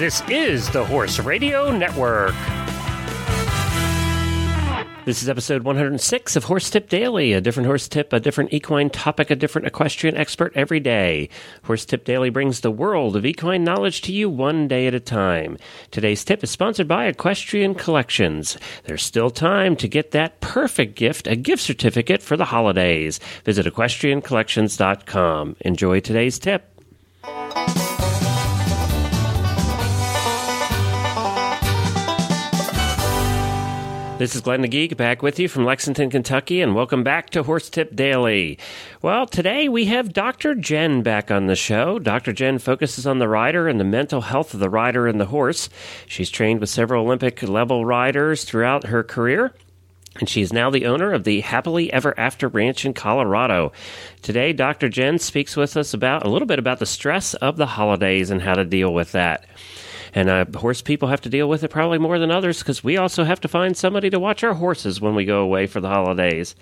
This is the Horse Radio Network. This is episode 106 of Horse Tip Daily, a different horse tip, a different equine topic, a different equestrian expert every day. Horse Tip Daily brings the world of equine knowledge to you one day at a time. Today's tip is sponsored by Equestrian Collections. There's still time to get that perfect gift, a gift certificate for the holidays. Visit equestriancollections.com. Enjoy today's tip. This is Glenn the Geek back with you from Lexington, Kentucky, and welcome back to Horse Tip Daily. Well, today we have Dr. Jenn back on the show. Dr. Jenn focuses on the rider and the mental health of the rider and the horse. She's trained with several Olympic level riders throughout her career. And she is now the owner of the Happily Ever After Ranch in Colorado. Today, Dr. Jenn speaks with us about a little bit about the stress of the holidays and how to deal with that. And uh, horse people have to deal with it probably more than others because we also have to find somebody to watch our horses when we go away for the holidays.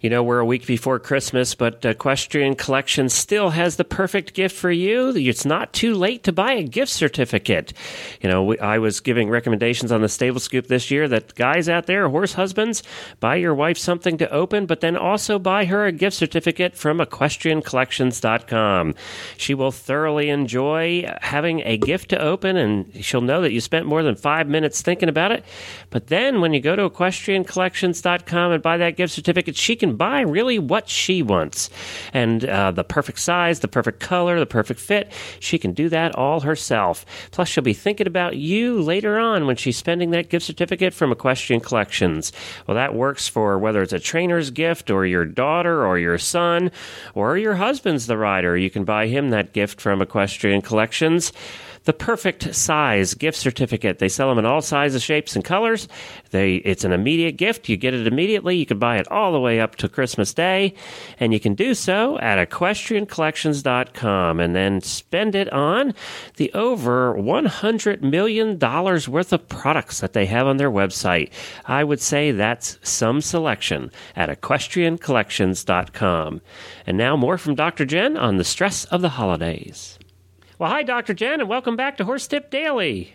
You know, we're a week before Christmas, but Equestrian Collection still has the perfect gift for you. It's not too late to buy a gift certificate. You know, we, I was giving recommendations on the Stable Scoop this year that guys out there, horse husbands, buy your wife something to open, but then also buy her a gift certificate from equestriancollections.com. She will thoroughly enjoy having a gift to open, and she'll know that you spent more than five minutes thinking about it. But then when you go to equestriancollections.com and buy that gift certificate, she can buy really what she wants. And uh, the perfect size, the perfect color, the perfect fit, she can do that all herself. Plus, she'll be thinking about you later on when she's spending that gift certificate from Equestrian Collections. Well, that works for whether it's a trainer's gift or your daughter or your son or your husband's the rider. You can buy him that gift from Equestrian Collections the perfect size gift certificate. They sell them in all sizes, shapes, and colors. They it's an immediate gift. You get it immediately. You can buy it all the way up to Christmas Day, and you can do so at equestriancollections.com and then spend it on the over 100 million dollars worth of products that they have on their website. I would say that's some selection at equestriancollections.com. And now more from Dr. Jenn on the stress of the holidays. Well, hi, Dr. Jenn, and welcome back to Horse Tip Daily.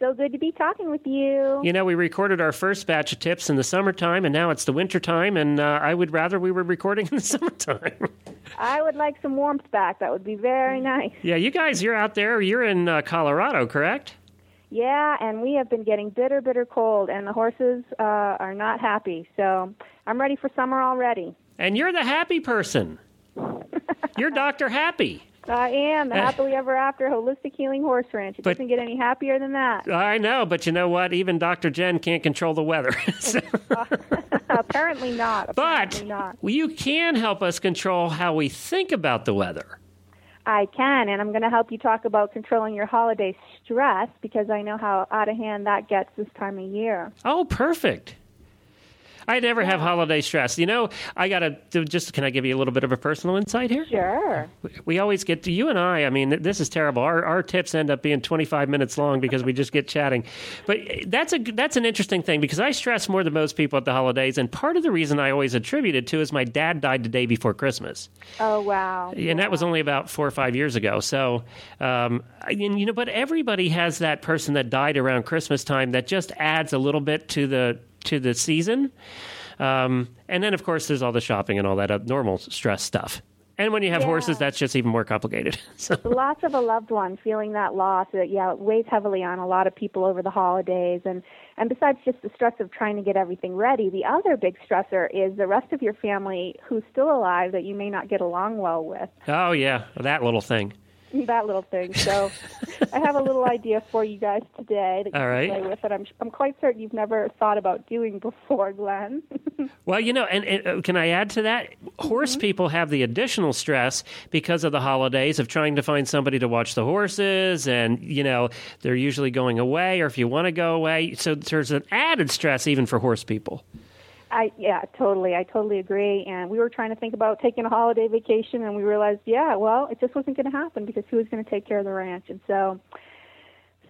So good to be talking with you. You know, we recorded our first batch of tips in the summertime, and now it's the wintertime, and uh, I would rather we were recording in the summertime. I would like some warmth back. That would be very nice. Yeah, you guys, you're out there. You're in uh, Colorado, correct? Yeah, and we have been getting bitter, bitter cold, and the horses uh, are not happy. So I'm ready for summer already. And you're the happy person. you're Dr. Happy. I am the eh. happily ever after holistic healing horse ranch. It But- doesn't get any happier than that. I know, but you know what? Even Dr. Jenn can't control the weather. So- Apparently not. but not. you can help us control how we think about the weather. I can, and I'm going to help you talk about controlling your holiday stress because I know how out of hand that gets this time of year. Oh, perfect. I never have holiday stress. You know, I got to just, can I give you a little bit of a personal insight here? Sure. We always get to you and I. I mean, this is terrible. Our, our tips end up being 25 minutes long because we just get chatting. But eh, that's a that's an interesting thing because I stress more than most people at the holidays, and part of the reason I always attribute it to is my dad died the day before Christmas, Oh wow. and that was only about four or five years ago. So, um, and you know, but everybody has that person that died around Christmas time that just adds a little bit to the to the season. Um, and then, of course, there's all the shopping and all that uh, normal stress stuff. And when you have Yeah. horses, that's just even more complicated. So, The loss of a loved one, feeling that loss, that yeah, it weighs heavily on a lot of people over the holidays, and and besides just the stress of trying to get everything ready, the other big stressor is the rest of your family who's still alive that you may not get along well with. oh yeah, that little thing. That little thing. So I have a little idea for you guys today that you All can play with that I'm I'm quite certain you've never thought about doing before, Glenn. Well, you know, and, and uh, can I add to that? Horse Mm-hmm. people have the additional stress because of the holidays of trying to find somebody to watch the horses, and you know they're usually going away, or if you want to go away, so there's an added stress even for horse people. I yeah, totally. I totally agree. And we were trying to think about taking a holiday vacation, and we realized, yeah, well, it just wasn't going to happen because who was going to take care of the ranch? And so,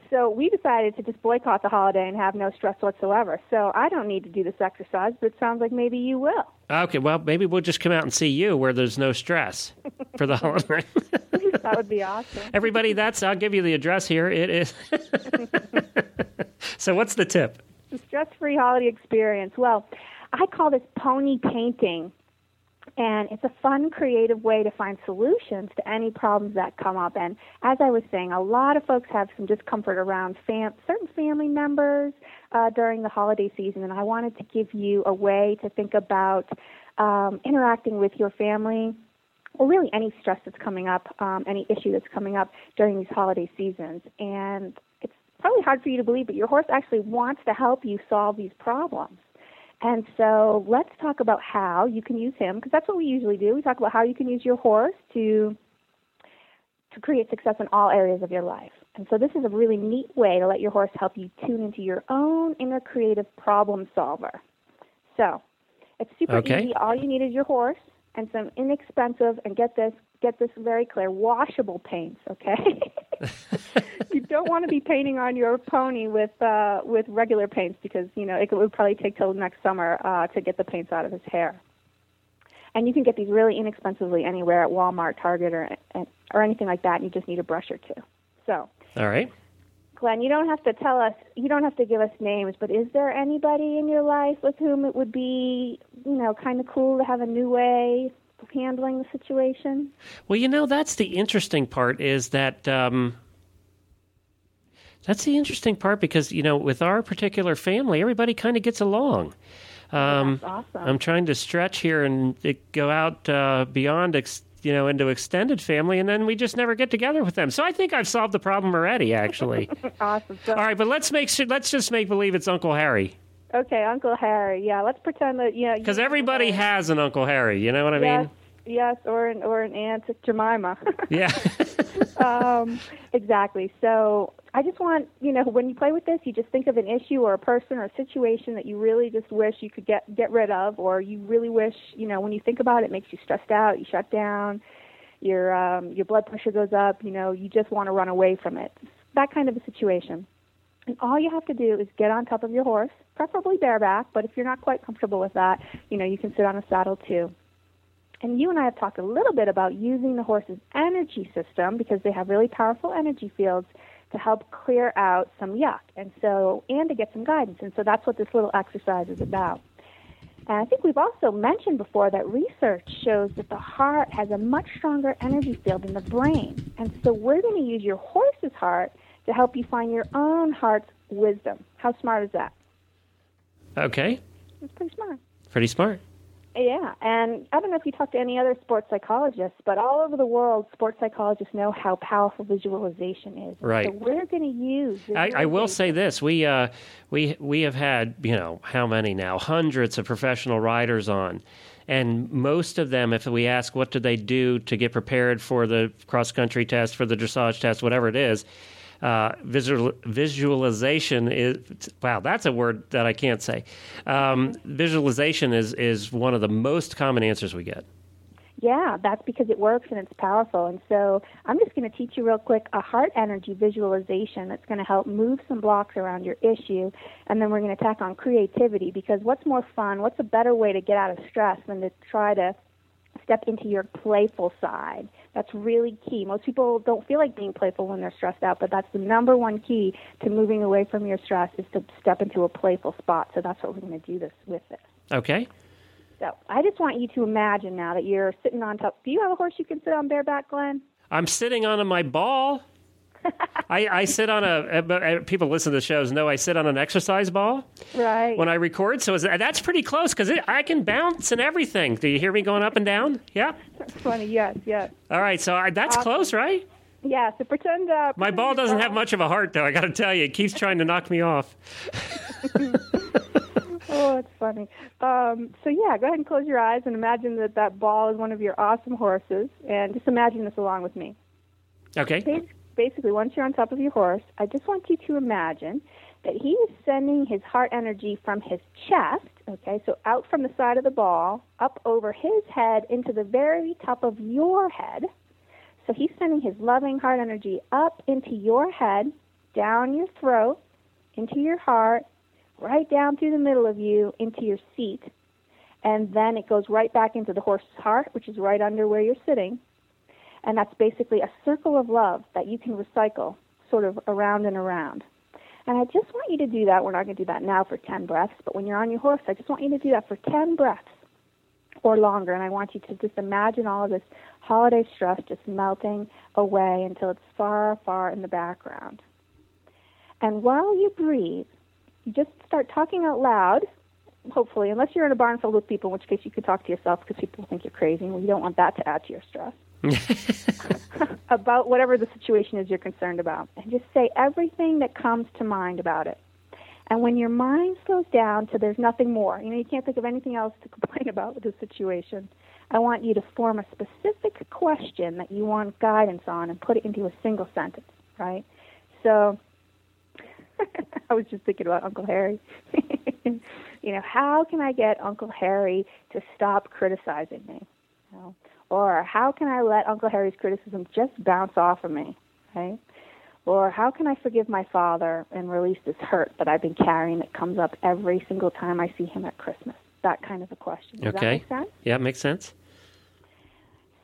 so we decided to just boycott the holiday and have no stress whatsoever. So I don't need to do this exercise, but it sounds like maybe you will. Okay, well, maybe we'll just come out and see you where there's no stress for the holiday. that would be awesome. Everybody, that's I'll give you the address here. It is. so, what's the tip? Stress-free holiday experience. Well, I call this pony painting. And it's a fun, creative way to find solutions to any problems that come up. And as I was saying, a lot of folks have some discomfort around fam- certain family members uh, during the holiday season. And I wanted to give you a way to think about um, interacting with your family or really any stress that's coming up, um, any issue that's coming up during these holiday seasons. And it's probably hard for you to believe, but your horse actually wants to help you solve these problems. And so let's talk about how you can use him, because that's what we usually do. We talk about how you can use your horse to to create success in all areas of your life. And so this is a really neat way to let your horse help you tune into your own inner creative problem solver. So it's super okay. easy. All you need is your horse and some inexpensive and get this get this very clear washable paints. Okay. you don't want to be painting on your pony with uh, with regular paints because you know it would probably take till next summer uh, to get the paints out of his hair. And you can get these really inexpensively anywhere at Walmart, Target, or or anything like that. And you just need a brush or two. So. All right. Glenn, you don't have to tell us, you don't have to give us names, but is there anybody in your life with whom it would be, you know, kind of cool to have a new way handling the situation? Well, you know, that's the interesting part is that um, that's the interesting part because you know, with our particular family, everybody kind of gets along. Um, awesome. I'm trying to stretch here and go out uh, beyond, ex- you know, into extended family, and then we just never get together with them. So I think I've solved the problem already. Actually, awesome. So, All right, but let's make sure. Let's just make believe it's Uncle Harry. Okay, Uncle Harry. Yeah, let's pretend that yeah. Because everybody has an Uncle Harry. You know what I yes, mean? Yes, or an or an Aunt Jemima. yeah. um, exactly. So I just want you know when you play with this, you just think of an issue or a person or a situation that you really just wish you could get get rid of, or you really wish you know when you think about it, it makes you stressed out. You shut down. Your um, your blood pressure goes up. You know you just want to run away from it. That kind of a situation. And all you have to do is get on top of your horse, preferably bareback, but if you're not quite comfortable with that, you know, you can sit on a saddle too. And you and I have talked a little bit about using the horse's energy system because they have really powerful energy fields to help clear out some yuck. And so and to get some guidance. And so that's what this little exercise is about. And I think we've also mentioned before that research shows that the heart has a much stronger energy field than the brain. And so we're going to use your horse's heart to help you find your own heart's wisdom. How smart is that? Okay. It's pretty smart. Pretty smart. Yeah, and I don't know if you talk to any other sports psychologists, but all over the world, sports psychologists know how powerful visualization is. Right. So we're going to use. I, I, will say this: we uh, we we have had you know how many now hundreds of professional riders on, and most of them, if we ask what do they do to get prepared for the cross country test, for the dressage test, whatever it is, uh, visual, visualization is wow that's a word that i can't say. Um, visualization is is one of the most common answers we get. Yeah that's because it works and it's powerful. And so i'm just going to teach you real quick a heart energy visualization that's going to help move some blocks around your issue. And then we're going to tack on creativity because what's more fun what's a better way to get out of stress than to try to step into your playful side. That's really key. Most people don't feel like being playful when they're stressed out, but that's the number one key to moving away from your stress is to step into a playful spot. So that's what we're going to do this with this. Okay. So I just want you to imagine now that you're sitting on top. Do you have a horse you can sit on bareback, Glenn? I'm sitting on my ball. I, I sit on a. People listen to the shows know I sit on an exercise ball. Right. When I record, so that's pretty close because I can bounce and everything. Do you hear me going up and down? Yeah. That's funny. Yes. Yes. All right. So I, that's awesome. close, right? Yeah. So pretend. Uh, My ball doesn't have much of a heart, though. I got to tell you, it keeps trying to knock me off. oh, it's funny. Um, so yeah, go ahead and close your eyes and imagine that that ball is one of your awesome horses, and just imagine this along with me. Okay basically, once you're on top of your horse, I just want you to imagine that he is sending his heart energy from his chest, okay, so out from the side of the ball, up over his head into the very top of your head. So he's sending his loving heart energy up into your head, down your throat, into your heart, right down through the middle of you, into your seat. And then it goes right back into the horse's heart, which is right under where you're sitting And that's basically a circle of love that you can recycle sort of around and around. And I just want you to do that. We're not going to do that now for 10 breaths, but when you're on your horse, I just want you to do that for 10 breaths or longer. And I want you to just imagine all of this holiday stress just melting away until it's far, far in the background. And while you breathe, you just start talking out loud, hopefully, unless you're in a barn filled with people, in which case you could talk to yourself because people think you're crazy and you don't want that to add to your stress. about whatever the situation is you're concerned about. And just say everything that comes to mind about it. And when your mind slows down to there's nothing more, you know, you can't think of anything else to complain about with the situation, I want you to form a specific question that you want guidance on and put it into a single sentence, right? So, I was just thinking about Uncle Harry. you know, how can I get Uncle Harry to stop criticizing me? You know, or how can I let Uncle Harry's criticism just bounce off of me? Okay? Or how can I forgive my father and release this hurt that I've been carrying that comes up every single time I see him at Christmas? That kind of a question. Does okay. That make sense? Yeah, makes sense.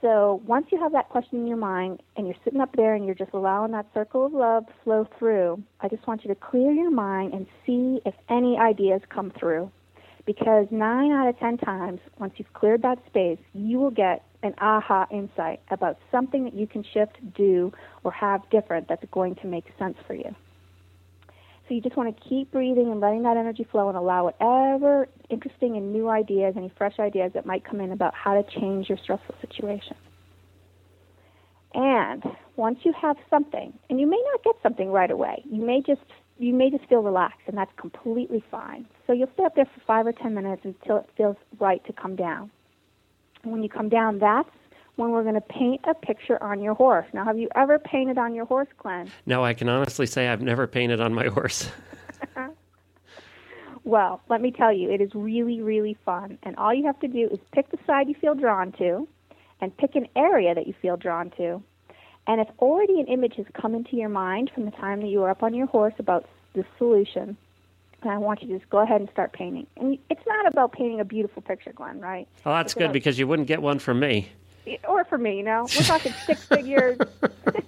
So once you have that question in your mind and you're sitting up there and you're just allowing that circle of love flow through, I just want you to clear your mind and see if any ideas come through. Because nine out of ten times, once you've cleared that space, you will get an aha insight about something that you can shift, do, or have different that's going to make sense for you. So you just want to keep breathing and letting that energy flow and allow whatever interesting and new ideas, any fresh ideas that might come in about how to change your stressful situation. And once you have something, and you may not get something right away, you may just you may just feel relaxed, and that's completely fine. So you'll stay up there for five or ten minutes until it feels right to come down. And when you come down, that's when we're going to paint a picture on your horse. Now, have you ever painted on your horse, Glenn? No, I can honestly say I've never painted on my horse. well, let me tell you, it is really, really fun. And all you have to do is pick the side you feel drawn to and pick an area that you feel drawn to. And if already an image has come into your mind from the time that you were up on your horse about the solution, and I want you to just go ahead and start painting. And it's not about painting a beautiful picture, Glenn, right? Oh, that's it's good about, because you wouldn't get one from me. Or for me, you know. We're talking six figures.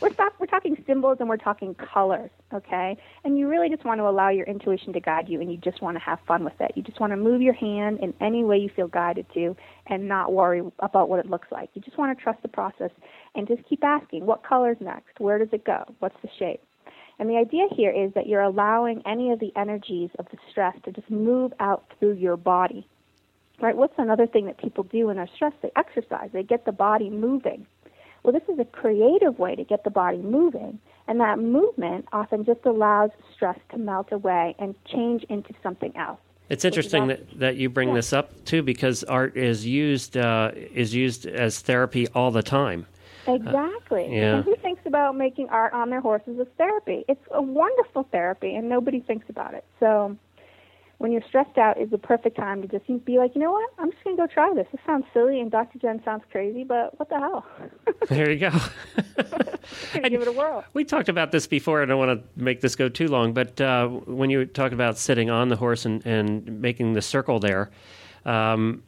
we're, we're talking symbols and we're talking colors, okay? And you really just want to allow your intuition to guide you and you just want to have fun with it. You just want to move your hand in any way you feel guided to and not worry about what it looks like. You just want to trust the process and just keep asking, what color's next? Where does it go? What's the shape? And the idea here is that you're allowing any of the energies of the stress to just move out through your body. Right? What's another thing that people do when they're stressed? They exercise. They get the body moving. Well, this is a creative way to get the body moving, and that movement often just allows stress to melt away and change into something else. It's interesting that, that you bring yeah. this up too, because art is used uh, is used as therapy all the time. Exactly. Uh, yeah. And who thinks about making art on their horses as therapy? It's a wonderful therapy, and nobody thinks about it. So when you're stressed out is the perfect time to just be like, you know what? I'm just going to go try this. This sounds silly, and Dr. Jenn sounds crazy, but what the hell? there you go. give it a whirl. We talked about this before. I don't want to make this go too long, but uh, when you talk about sitting on the horse and, and making the circle there, um,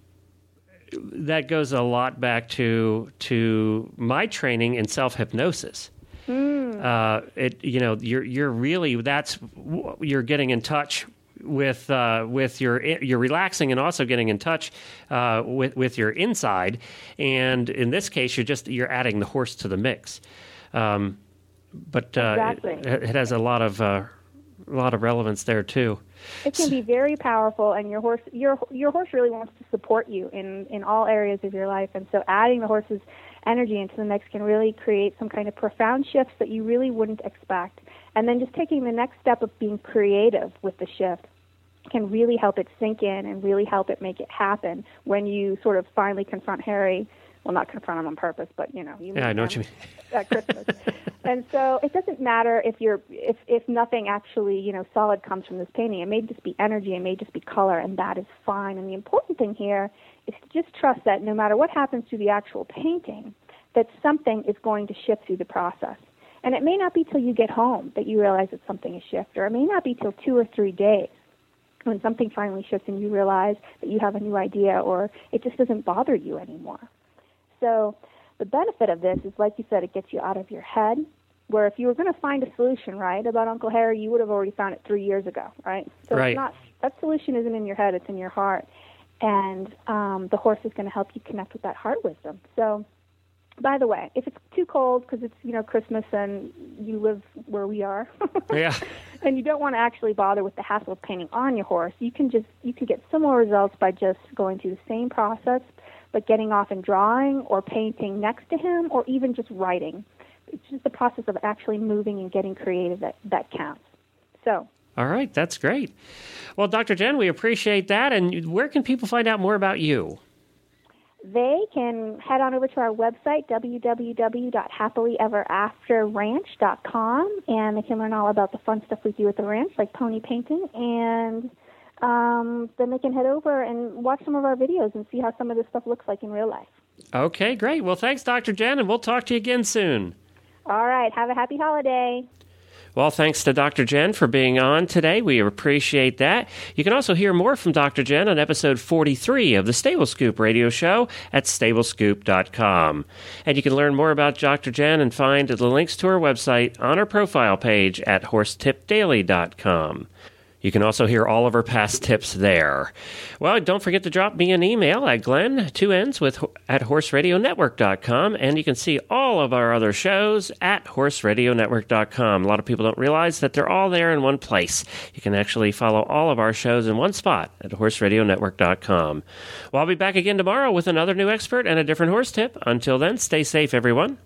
that goes a lot back to to my training in self hypnosis. Mm. Uh, it you know you're you're really that's you're getting in touch with uh, with your you're relaxing and also getting in touch uh, with with your inside, and in this case you're just you're adding the horse to the mix. Um, but uh, exactly. it, it, has a lot of uh, a lot of relevance there too. It can be very powerful, and your horse your your horse really wants to support you in in all areas of your life, and so adding the horse's energy into the mix can really create some kind of profound shifts that you really wouldn't expect. And then just taking the next step of being creative with the shift can really help it sink in and really help it make it happen when you sort of finally confront Harry well, not confront him on purpose, but you know, you yeah, I know what you mean. at Christmas. and so it doesn't matter if you're if if nothing actually you know solid comes from this painting. It may just be energy, it may just be color, and that is fine. And the important thing here is to just trust that no matter what happens to the actual painting, that something is going to shift through the process. And it may not be till you get home that you realize that something is shifted, or it may not be till two or three days when something finally shifts and you realize that you have a new idea or it just doesn't bother you anymore. So The benefit of this is, like you said, it gets you out of your head. Where if you were going to find a solution, right, about Uncle Harry, you would have already found it three years ago, right? So right. it's not that solution isn't in your head; it's in your heart, and um, the horse is going to help you connect with that heart wisdom. So by the way, if it's too cold because it's you know Christmas and you live where we are, yeah, and you don't want to actually bother with the hassle of painting on your horse, you can just you can get similar results by just going through the same process, but getting off and drawing or painting next to him, or even just writing. It's just the process of actually moving and getting creative that that counts. So. All right, that's great. Well, Dr. Jenn, we appreciate that. And where can people find out more about you? They can head on over to our website, www.happilyeverafterranch.com, and they can learn all about the fun stuff we do at the ranch, like pony painting, and um, then they can head over and watch some of our videos and see how some of this stuff looks like in real life. Okay, great. Well, thanks, Dr. Jenn, and we'll talk to you again soon. All right. Have a happy holiday. Well, thanks to Dr. Jenn for being on today. We appreciate that. You can also hear more from Dr. Jenn on episode 43 of the Stable Scoop radio show at stablescoop.com. And you can learn more about Dr. Jenn and find the links to her website on her profile page at horsetipdaily.com. You can also hear all of our past tips there. Well, don't forget to drop me an email at Glenn, two N's with at horseradionetwork.com, and you can see all of our other shows at horseradionetwork.com. A lot of people don't realize that they're all there in one place. You can actually follow all of our shows in one spot at horseradionetwork.com. Well, I'll be back again tomorrow with another new expert and a different horse tip. Until then, stay safe, everyone.